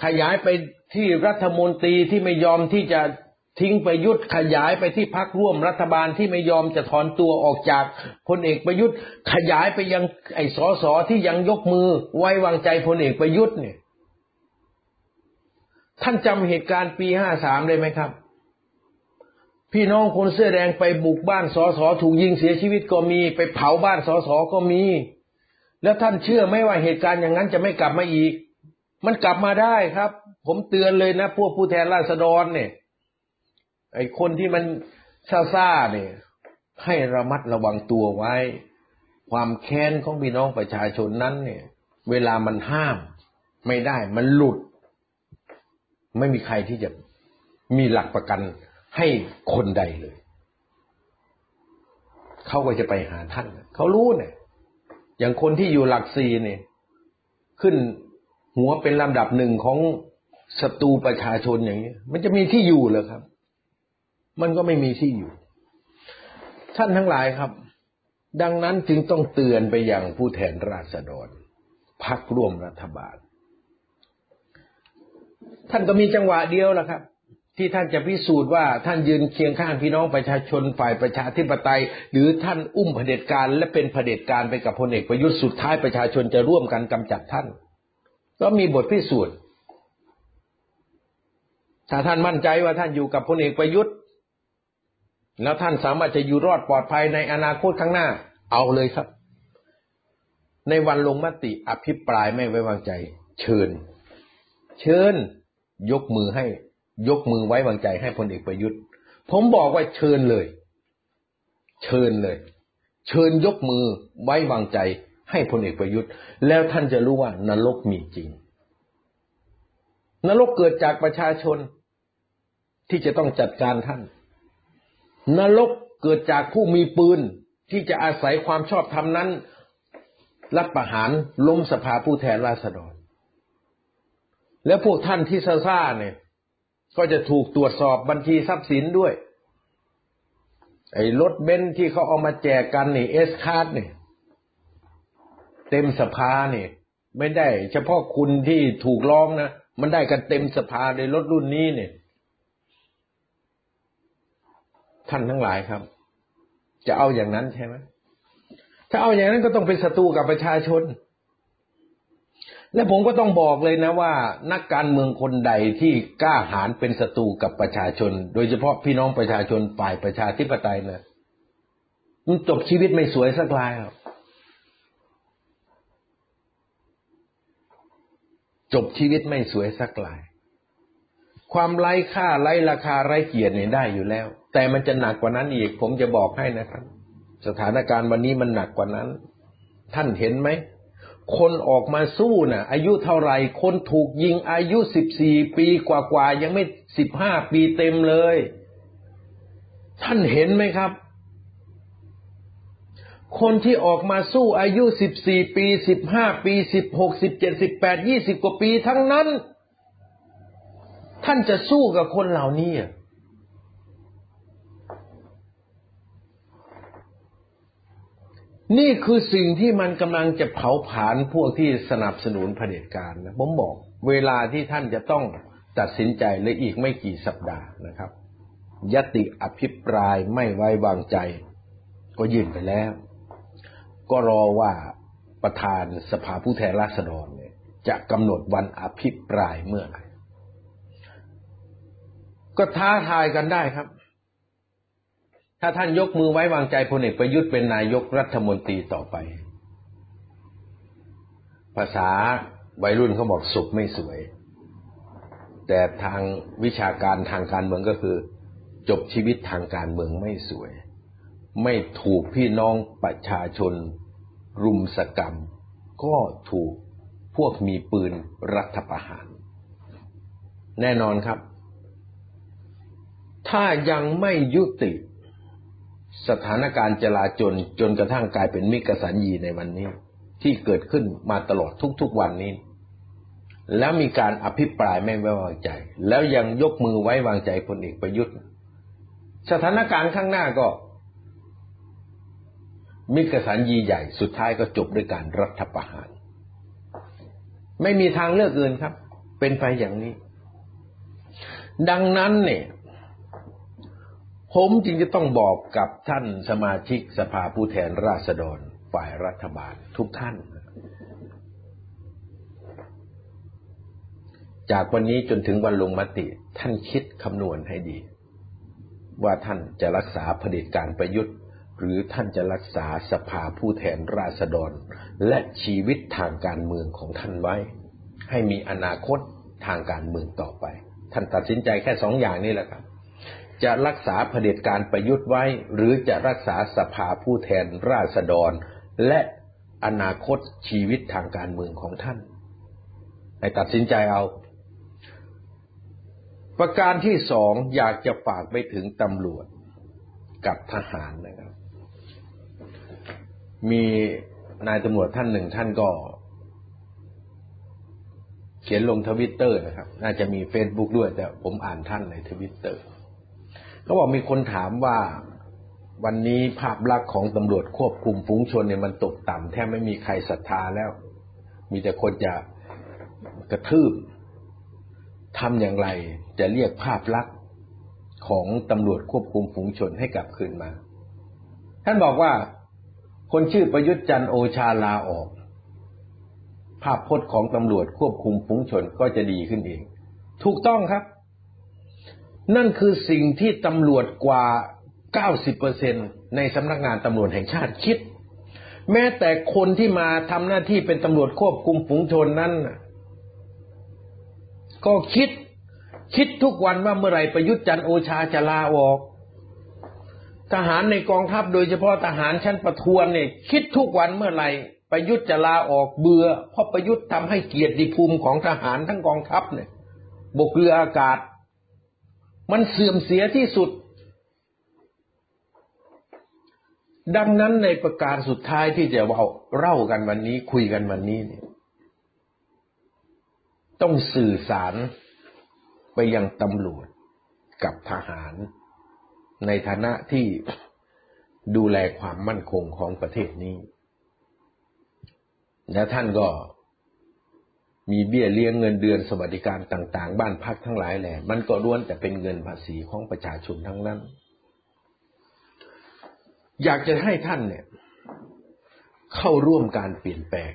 ขยายไปที่รัฐมนตรีที่ไม่ยอมที่จะ ทิ้งประยุทธ์ขยายไปที่พักร่วมรัฐบาลที่ไม่ยอมจะถอนตัวออกจากพลเอกประยุทธ์ ขยายไปยังไอ้สอสอที่ยังยกมือ ไว้วางใจพลเอกประยุทธ์เนี่ย ท่านจำเหตุการณ์ปีห้าสามได้ไหมครับ พี่น้องคนเสื้อแดงไปบุกบ้านสอสอถูกยิงเสียชีวิตก็มี ไปเผาบ้านสอสอก็มี แล้วท่านเชื่อไหมว่าเหตุการณ์อย่างนั้นจะไม่กลับมาอีก มันกลับมาได้ครับ ผมเตือนเลยนะ พวกผู้แทนราษฎรเนี่ย ไอ้คนที่มันซ่าๆเนี่ย ให้ระมัดระวังตัวไว้ ความแค้นของพี่น้องประชาชนนั้นเนี่ย เวลามันห้าม ไม่ได้มันหลุด ไม่มีใครที่จะมีหลักประกันให้คนใดเลยเขาก็จะไปหาท่านเขารู้เนี่ย อย่างคนที่อยู่หลักสี่เนี่ย ขึ้นหัวเป็นลำดับหนึ่งของศัตรูประชาชนอย่างนี้ มันจะมีที่อยู่เหรอครับ มันก็ไม่มีที่อยู่ ท่านทั้งหลายครับ ดังนั้นจึงต้องเตือนไปอย่างผู้แทนราษฎรพักร่วมรัฐบาล ท่านก็มีจังหวะเดียวละครับ ที่ท่านจะพิสูจน์ว่าท่านยืนเคียงข้างพี่น้องประชาชนฝ่ายประชาธิปไตย หรือท่านอุ้มเผด็จการ และเป็นเผด็จการไปกับพลเอกประยุทธ์สุดท้ายประชาชนจะร่วมกันกำจัดท่าน ก็มีบทพิสูจน์ถ้าท่านมั่นใจว่าท่านอยู่กับพลเอกประยุทธ์ แล้วท่านสามารถจะอยู่รอดปลอดภัยในอนาคตข้างหน้า เอาเลยครับ ในวันลงมติอภิปรายไม่ไว้วางใจ เชิญ เชิญ ยกมือให้ ยกมือไว้วางใจให้พลเอกประยุทธ์ ผมบอกว่าเชิญเลย เชิญเลย เชิญยกมือไว้วางใจให้พลเอกประยุทธ์ แล้วท่านจะรู้ว่านรกมีจริง นรกเกิดจากประชาชนที่จะต้องจัดการท่าน นรกเกิดจากผู้มีปืนที่จะอาศัยความชอบธรรมนั้น รับประหารล้มสภาผู้แทนราษฎร แล้วพวกท่านที่ซ่าเนี่ย ก็จะถูกตรวจสอบบัญชีทรัพย์สินด้วย ไอ้รถเบนซ์ที่เขาเอามาแจกกันนี่ S-Class เนี่ยเต็มสภาเนี่ย ไม่ได้ เฉพาะคุณที่ถูกร้องนะ มันได้กันเต็มสภาในรถรุ่นนี้เนี่ย ท่านทั้งหลายครับ จะเอาอย่างนั้นใช่ไหมถ้าเอาอย่างนั้นก็ต้องเป็นศัตรูกับประชาชน และผมก็ต้องบอกเลยนะว่า นักการเมืองคนใดที่กล้าหาญเป็นศัตรูกับประชาชน โดยเฉพาะพี่น้องประชาชนฝ่ายประชาธิปไตยนะมันจบชีวิตไม่สวยสักลายครับจบชีวิตไม่สวยสักลาย ความไร้ค่าไร้ราคาไร้เกียรติเนี่ยได้อยู่แล้ว แต่มันจะหนักกว่านั้นอีก ผมจะบอกให้นะครับ สถานการณ์วันนี้มันหนักกว่านั้น ท่านเห็นไหม คนออกมาสู้นะ่ะ อายุเท่าไหร่ คนถูกยิงอายุสิบสี่ปีกว่าๆยังไม่สิบห้าปีเต็มเลย ท่านเห็นไหมครับ คนที่ออกมาสู้อายุสิบสี่ปีสิบห้าปีสิบหกสิบเจ็ดสิบแปดยี่สิบกว่าปีทั้งนั้น ท่านจะสู้กับคนเหล่านี้ นี่คือสิ่งที่มันกำลังจะเผาผลาญพวกที่สนับสนุนเผด็จการนะผมบอก เวลาที่ท่านจะต้องตัดสินใจเลยอีกไม่กี่สัปดาห์นะครับยติอภิปรายไม่ไว้วางใจ ก็ยื่นไปแล้ว ก็รอว่าประธานสภาผู้แทนราษฎรเนี่ย จะกำหนดวันอภิปรายเมื่อไหร่ก็ท้าทายกันได้ครับ ถ้าท่านยกมือไว้วางใจพลเอกประยุทธ์เป็นนายกรัฐมนตรีต่อไป ภาษาวัยรุ่นเขาบอกสุขไม่สวย แต่ทางวิชาการทางการเมืองก็คือ จบชีวิตทางการเมืองไม่สวย ไม่ถูกพี่น้องประชาชน รุมสกรรม ก็ถูกพวกมีปืนรัฐประหาร แน่นอนครับ ถ้ายังไม่ยุติ สถานการณ์จลาจลจนกระทั่งกลายเป็นมิกสัญญีในวันนี้ ที่เกิดขึ้นมาตลอดทุกๆวันนี้ แล้วมีการอภิปรายไม่ไว้วางใจ แล้วยังยกมือไว้วางใจพลเอกประยุทธ์ สถานการณ์ข้างหน้าก็ มิกสัญญีใหญ่สุดท้ายก็จบด้วยการรัฐประหาร ไม่มีทางเลือกอื่นครับ เป็นไปอย่างนี้ ดังนั้นเนี่ย ผมจึงจะต้องบอกกับท่านสมาชิกสภาผู้แทนราษฎรฝ่ายรัฐบาลทุกท่าน จากวันนี้จนถึงวันลงมติ ท่านคิดคำนวณให้ดี ว่าท่านจะรักษาเผด็จการประยุทธ์ หรือท่านจะรักษาสภาผู้แทนราษฎร และชีวิตทางการเมืองของท่านไว้ ให้มีอนาคตทางการเมืองต่อไป ท่านตัดสินใจแค่สองอย่างนี้แหละครับ จะรักษาเผด็จการประยุทธ์ไว้ หรือจะรักษาสภาผู้แทนราษฎร และอนาคตชีวิตทางการเมืองของท่านให้ตัดสินใจเอา ประการที่สองอยากจะฝากไปถึงตำรวจกับทหารนะครับ มีนายตำรวจท่านหนึ่งท่านก็ เขียนลงทวิตเตอร์นะครับ น่าจะมีเฟซบุ๊กด้วย แต่ผมอ่านท่านในทวิตเตอร์ เขาบอกมีคนถามว่าวันนี้ภาพลักษณ์ของตำรวจควบคุมฝูงชนเนี่ยมันตกต่ำแทบไม่มีใครศรัทธาแล้ว มีแต่คนจะกระทืบทำอย่างไรจะเรียกภาพลักษณ์ของตำรวจควบคุมฝูงชนให้กลับคืนมา ท่านบอกว่าคนชื่อประยุทธ์จันโอชาลาออก ภาพพจน์ของตำรวจควบคุมฝูงชนก็จะดีขึ้นเอง ถูกต้องครับ นั่นคือสิ่งที่ตำรวจกว่า 90%ในสำนักงานตำรวจแห่งชาติคิด แม้แต่คนที่มาทำหน้าที่เป็นตำรวจควบคุมฝูงชนนั้น ก็คิดคิดทุกวันว่าเมื่อไหร่ประยุทธ์จันโอชาจะลาออก ทหารในกองทัพโดยเฉพาะทหารชั้นประทวนเนี่ย คิดทุกวันเมื่อไหร่ประยุทธ์จะลาออกเบื่อเพราะประยุทธ์ทำให้เกียรติภูมิของทหารทั้งกองทัพเนี่ย บกเรืออากาศ มันเสื่อมเสียที่สุด ดังนั้นในประการสุดท้ายที่จะว่าเล่ากันวันนี้คุยกันวันนี้เนี่ยต้องสื่อสารไปยังตำรวจกับทหาร ในฐานะที่ดูแลความมั่นคงของประเทศนี้ และท่านก็ มีเบี้ยเลี้ยงเงินเดือนสวัสดิการต่างๆ บ้านพักทั้งหลายแหละมันก็ล้วนแต่เป็นเงินภาษีของประชาชนทั้งนั้น อยากจะให้ท่านเนี่ย เข้าร่วมการเปลี่ยนแปลง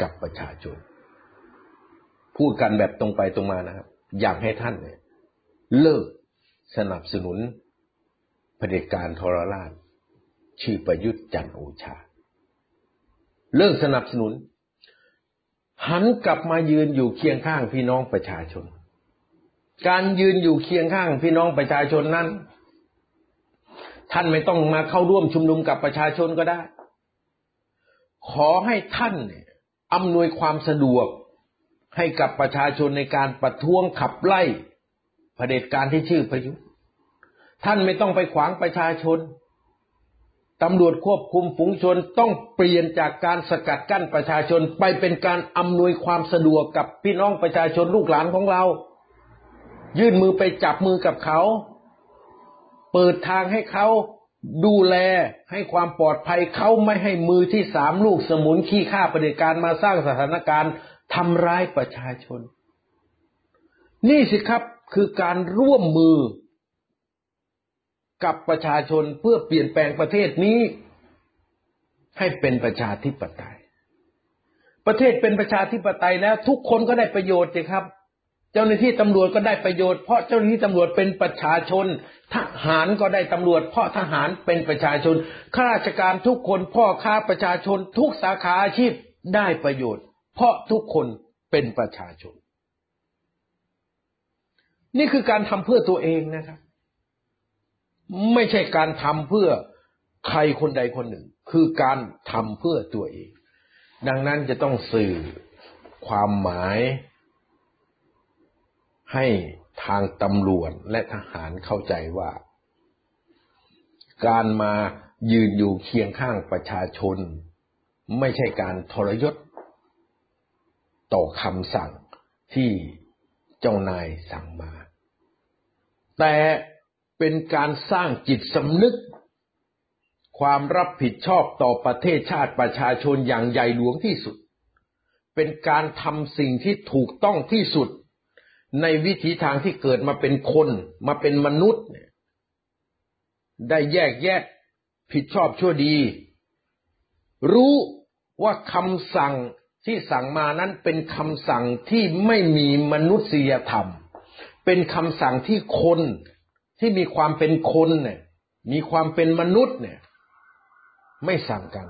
กับประชาชน พูดกันแบบตรงไปตรงมานะครับ อยากให้ท่านเนี่ย เลิกสนับสนุนเผด็จการทรราช ชื่อประยุทธ์จันโอชา เลิกสนับสนุน หันกลับมายืนอยู่เคียงข้างพี่น้องประชาชน การยืนอยู่เคียงข้างพี่น้องประชาชนนั้น ท่านไม่ต้องมาเข้าร่วมชุมนุมกับประชาชนก็ได้ ขอให้ท่านอำนวยความสะดวกให้กับประชาชนในการประท้วงขับไล่เผด็จการที่ชื่อประยุทธ์ท่านไม่ต้องไปขวางประชาชน ตำรวจควบคุมฝูงชนต้องเปลี่ยนจากการสกัดกั้นประชาชนไปเป็นการอำนวยความสะดวกกับพี่น้องประชาชนลูกหลานของเรา ยื่นมือไปจับมือกับเขา เปิดทางให้เขาดูแลให้ความปลอดภัยเขาไม่ให้มือที่สามลูกสมุนขี้ข้าประเด็จการมาสร้างสถานการณ์ทำร้ายประชาชน นี่สิครับคือการร่วมมือ กับประชาชนเพื่อเปลี่ยนแปลงประเทศนี้ ให้เป็นประชาธิปไตย ประเทศเป็นประชาธิปไตยแล้ว ทุกคนก็ได้ประโยชน์สิครับเจ้าหน้าที่ตำรวจก็ได้ประโยชน์เพราะเจ้าหน้าที่ตำรวจเป็นประชาชน ทหารก็ได้ตำรวจ เพราะทหารเป็นประชาชนข้าราชการทุกคนพ่อค้าประชาชน ทุกสาขาอาชีพได้ประโยชน์ เพราะทุกคนเป็นประชาชน นี่คือการทำเพื่อตัวเองนะครับ ไม่ใช่การทำเพื่อใครคนใดคนหนึ่ง คือการทำเพื่อตัวเอง ดังนั้นจะต้องสื่อความหมายให้ทางตำรวจและทหารเข้าใจว่า การมายืนอยู่เคียงข้างประชาชน ไม่ใช่การทรยศ ต่อคำสั่งที่เจ้านายสั่งมา แต่ เป็นการสร้างจิตสำนึก ความรับผิดชอบต่อประเทศชาติประชาชนอย่างใหญ่หลวงที่สุด เป็นการทำสิ่งที่ถูกต้องที่สุด ในวิถีทางที่เกิดมาเป็นคนมาเป็นมนุษย์ได้แยกแยะผิดชอบชั่วดี รู้ว่าคำสั่งที่สั่งมานั้นเป็นคำสั่งที่ไม่มีมนุษยธรรม เป็นคำสั่งที่คน ที่มีความเป็นคนเนี่ย มีความเป็นมนุษย์เนี่ย ไม่สั่งกัน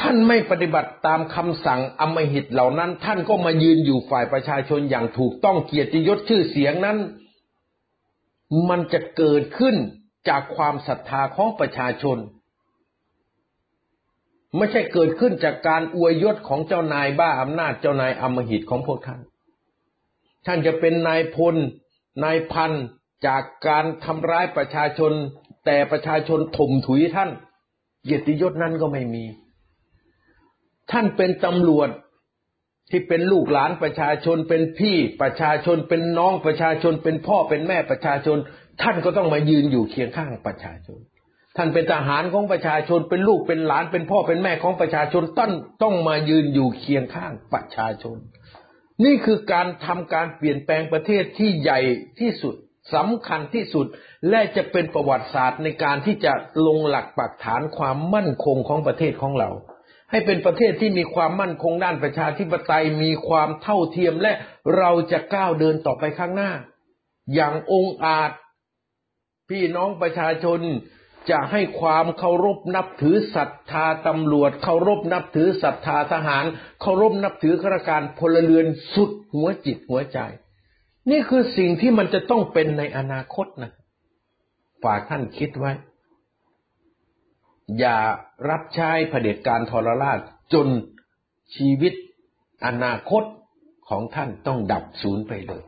ท่านไม่ปฏิบัติตามคำสั่งอมหิตเหล่านั้น ท่านก็มายืนอยู่ฝ่ายประชาชนอย่างถูกต้องเกียรติยศชื่อเสียงนั้น มันจะเกิดขึ้นจากความศรัทธาของประชาชน ไม่ใช่เกิดขึ้นจากการอวยยศของเจ้านายบ้าอำนาจเจ้านายอมหิตของพวกท่าน ท่านจะเป็นนายพลนายพัน จากการทำร้ายประชาชน แต่ประชาชนถมถุยท่านเกียรติยศนั้นก็ไม่มี ท่านเป็นตำรวจที่เป็นลูกหลานประชาชนเป็นพี่ประชาชนเป็นน้องประชาชน เป็นพ่อเป็นแม่ประชาชน ท่านก็ต้องมายืนอยู่เคียงข้างประชาชน ท่านเป็นทหารของประชาชน เป็นลูกเป็นหลานเป็นพ่อเป็นแม่ของประชาชนต้นต้องมายืนอยู่เคียงข้างประชาชน นี่คือการทำการเปลี่ยนแปลงประเทศที่ใหญ่ที่สุด สำคัญที่สุดและจะเป็นประวัติศาสตร์ในการที่จะลงหลักปักฐานความมั่นคงของประเทศของเรา ให้เป็นประเทศที่มีความมั่นคงด้านประชาธิปไตยมีความเท่าเทียมและเราจะก้าวเดินต่อไปข้างหน้า อย่างองอาจ พี่น้องประชาชนจะให้ความเคารพนับถือศรัทธาตำรวจเคารพนับถือศรัทธาทหารเคารพนับถือข้าราชการพลเรือนสุดหัวจิตหัวใจ นี่คือสิ่งที่มันจะต้องเป็นในอนาคตนะฝากท่านคิดไว้ อย่ารับใช้เผด็จการทรราชจนชีวิตอนาคตของท่านต้องดับสูญไปเลย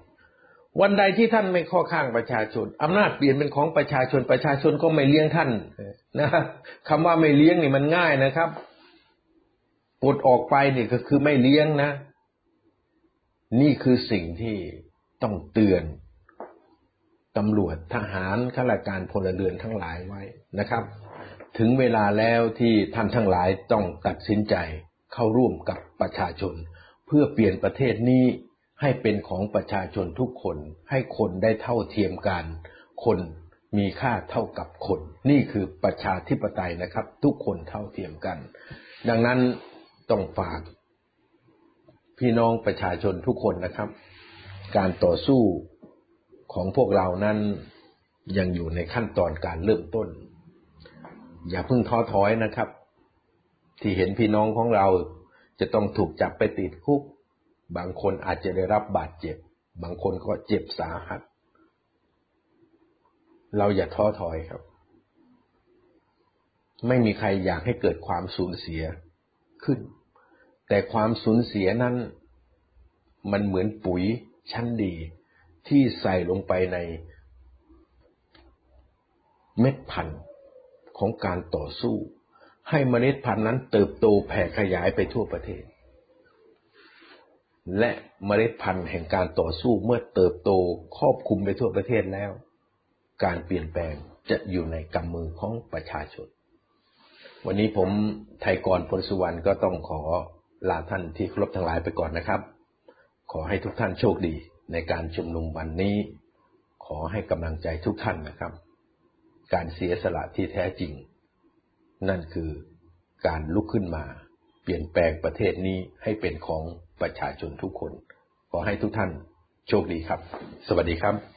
วันใดที่ท่านไม่ข้อข้างประชาชนอำนาจเปลี่ยนเป็นของประชาชนประชาชนก็ไม่เลี้ยงท่านนะคำว่าไม่เลี้ยงนี่มันง่ายนะครับปลดออกไปนี่ก็คือไม่เลี้ยงนะ นี่คือสิ่งที่ ต้องเตือนตำรวจทหารข้าราชการพลเรือนทั้งหลายไว้นะครับ ถึงเวลาแล้วที่ท่านทั้งหลายต้องตัดสินใจเข้าร่วมกับประชาชน เพื่อเปลี่ยนประเทศนี้ให้เป็นของประชาชนทุกคน ให้คนได้เท่าเทียมกัน คนมีค่าเท่ากับคน นี่คือประชาธิปไตยนะครับ ทุกคนเท่าเทียมกัน ดังนั้นต้องฝากพี่น้องประชาชนทุกคนนะครับ การต่อสู้ของพวกเรานั้นยังอยู่ในขั้นตอนการเริ่มต้น อย่าเพิ่งท้อถอยนะครับ ที่เห็นพี่น้องของเราจะต้องถูกจับไปติดคุก บางคนอาจจะได้รับบาดเจ็บ บางคนก็เจ็บสาหัส เราอย่าท้อถอยครับ ไม่มีใครอยากให้เกิดความสูญเสียขึ้น แต่ความสูญเสียนั้น มันเหมือนปุ๋ย ชั้นดีที่ใส่ลงไปในเม็ดพันธุ์ของการต่อสู้ ให้เมล็ดพันธุ์นั้นเติบโตแผ่ขยายไปทั่วประเทศ และเมล็ดพันธุ์แห่งการต่อสู้เมื่อเติบโตครอบคลุมไปทั่วประเทศแล้ว การเปลี่ยนแปลงจะอยู่ในกำมือของประชาชน วันนี้ผมไทยกรพลสุวรรณก็ต้องขอลาท่านที่เคารพทั้งหลายไปก่อนนะครับ ขอให้ทุกท่านโชคดีในการชุมนุมวันนี้ ขอให้กำลังใจทุกท่านนะครับ การเสียสละที่แท้จริง นั่นคือการลุกขึ้นมา เปลี่ยนแปลงประเทศนี้ให้เป็นของประชาชนทุกคน ขอให้ทุกท่านโชคดีครับ สวัสดีครับ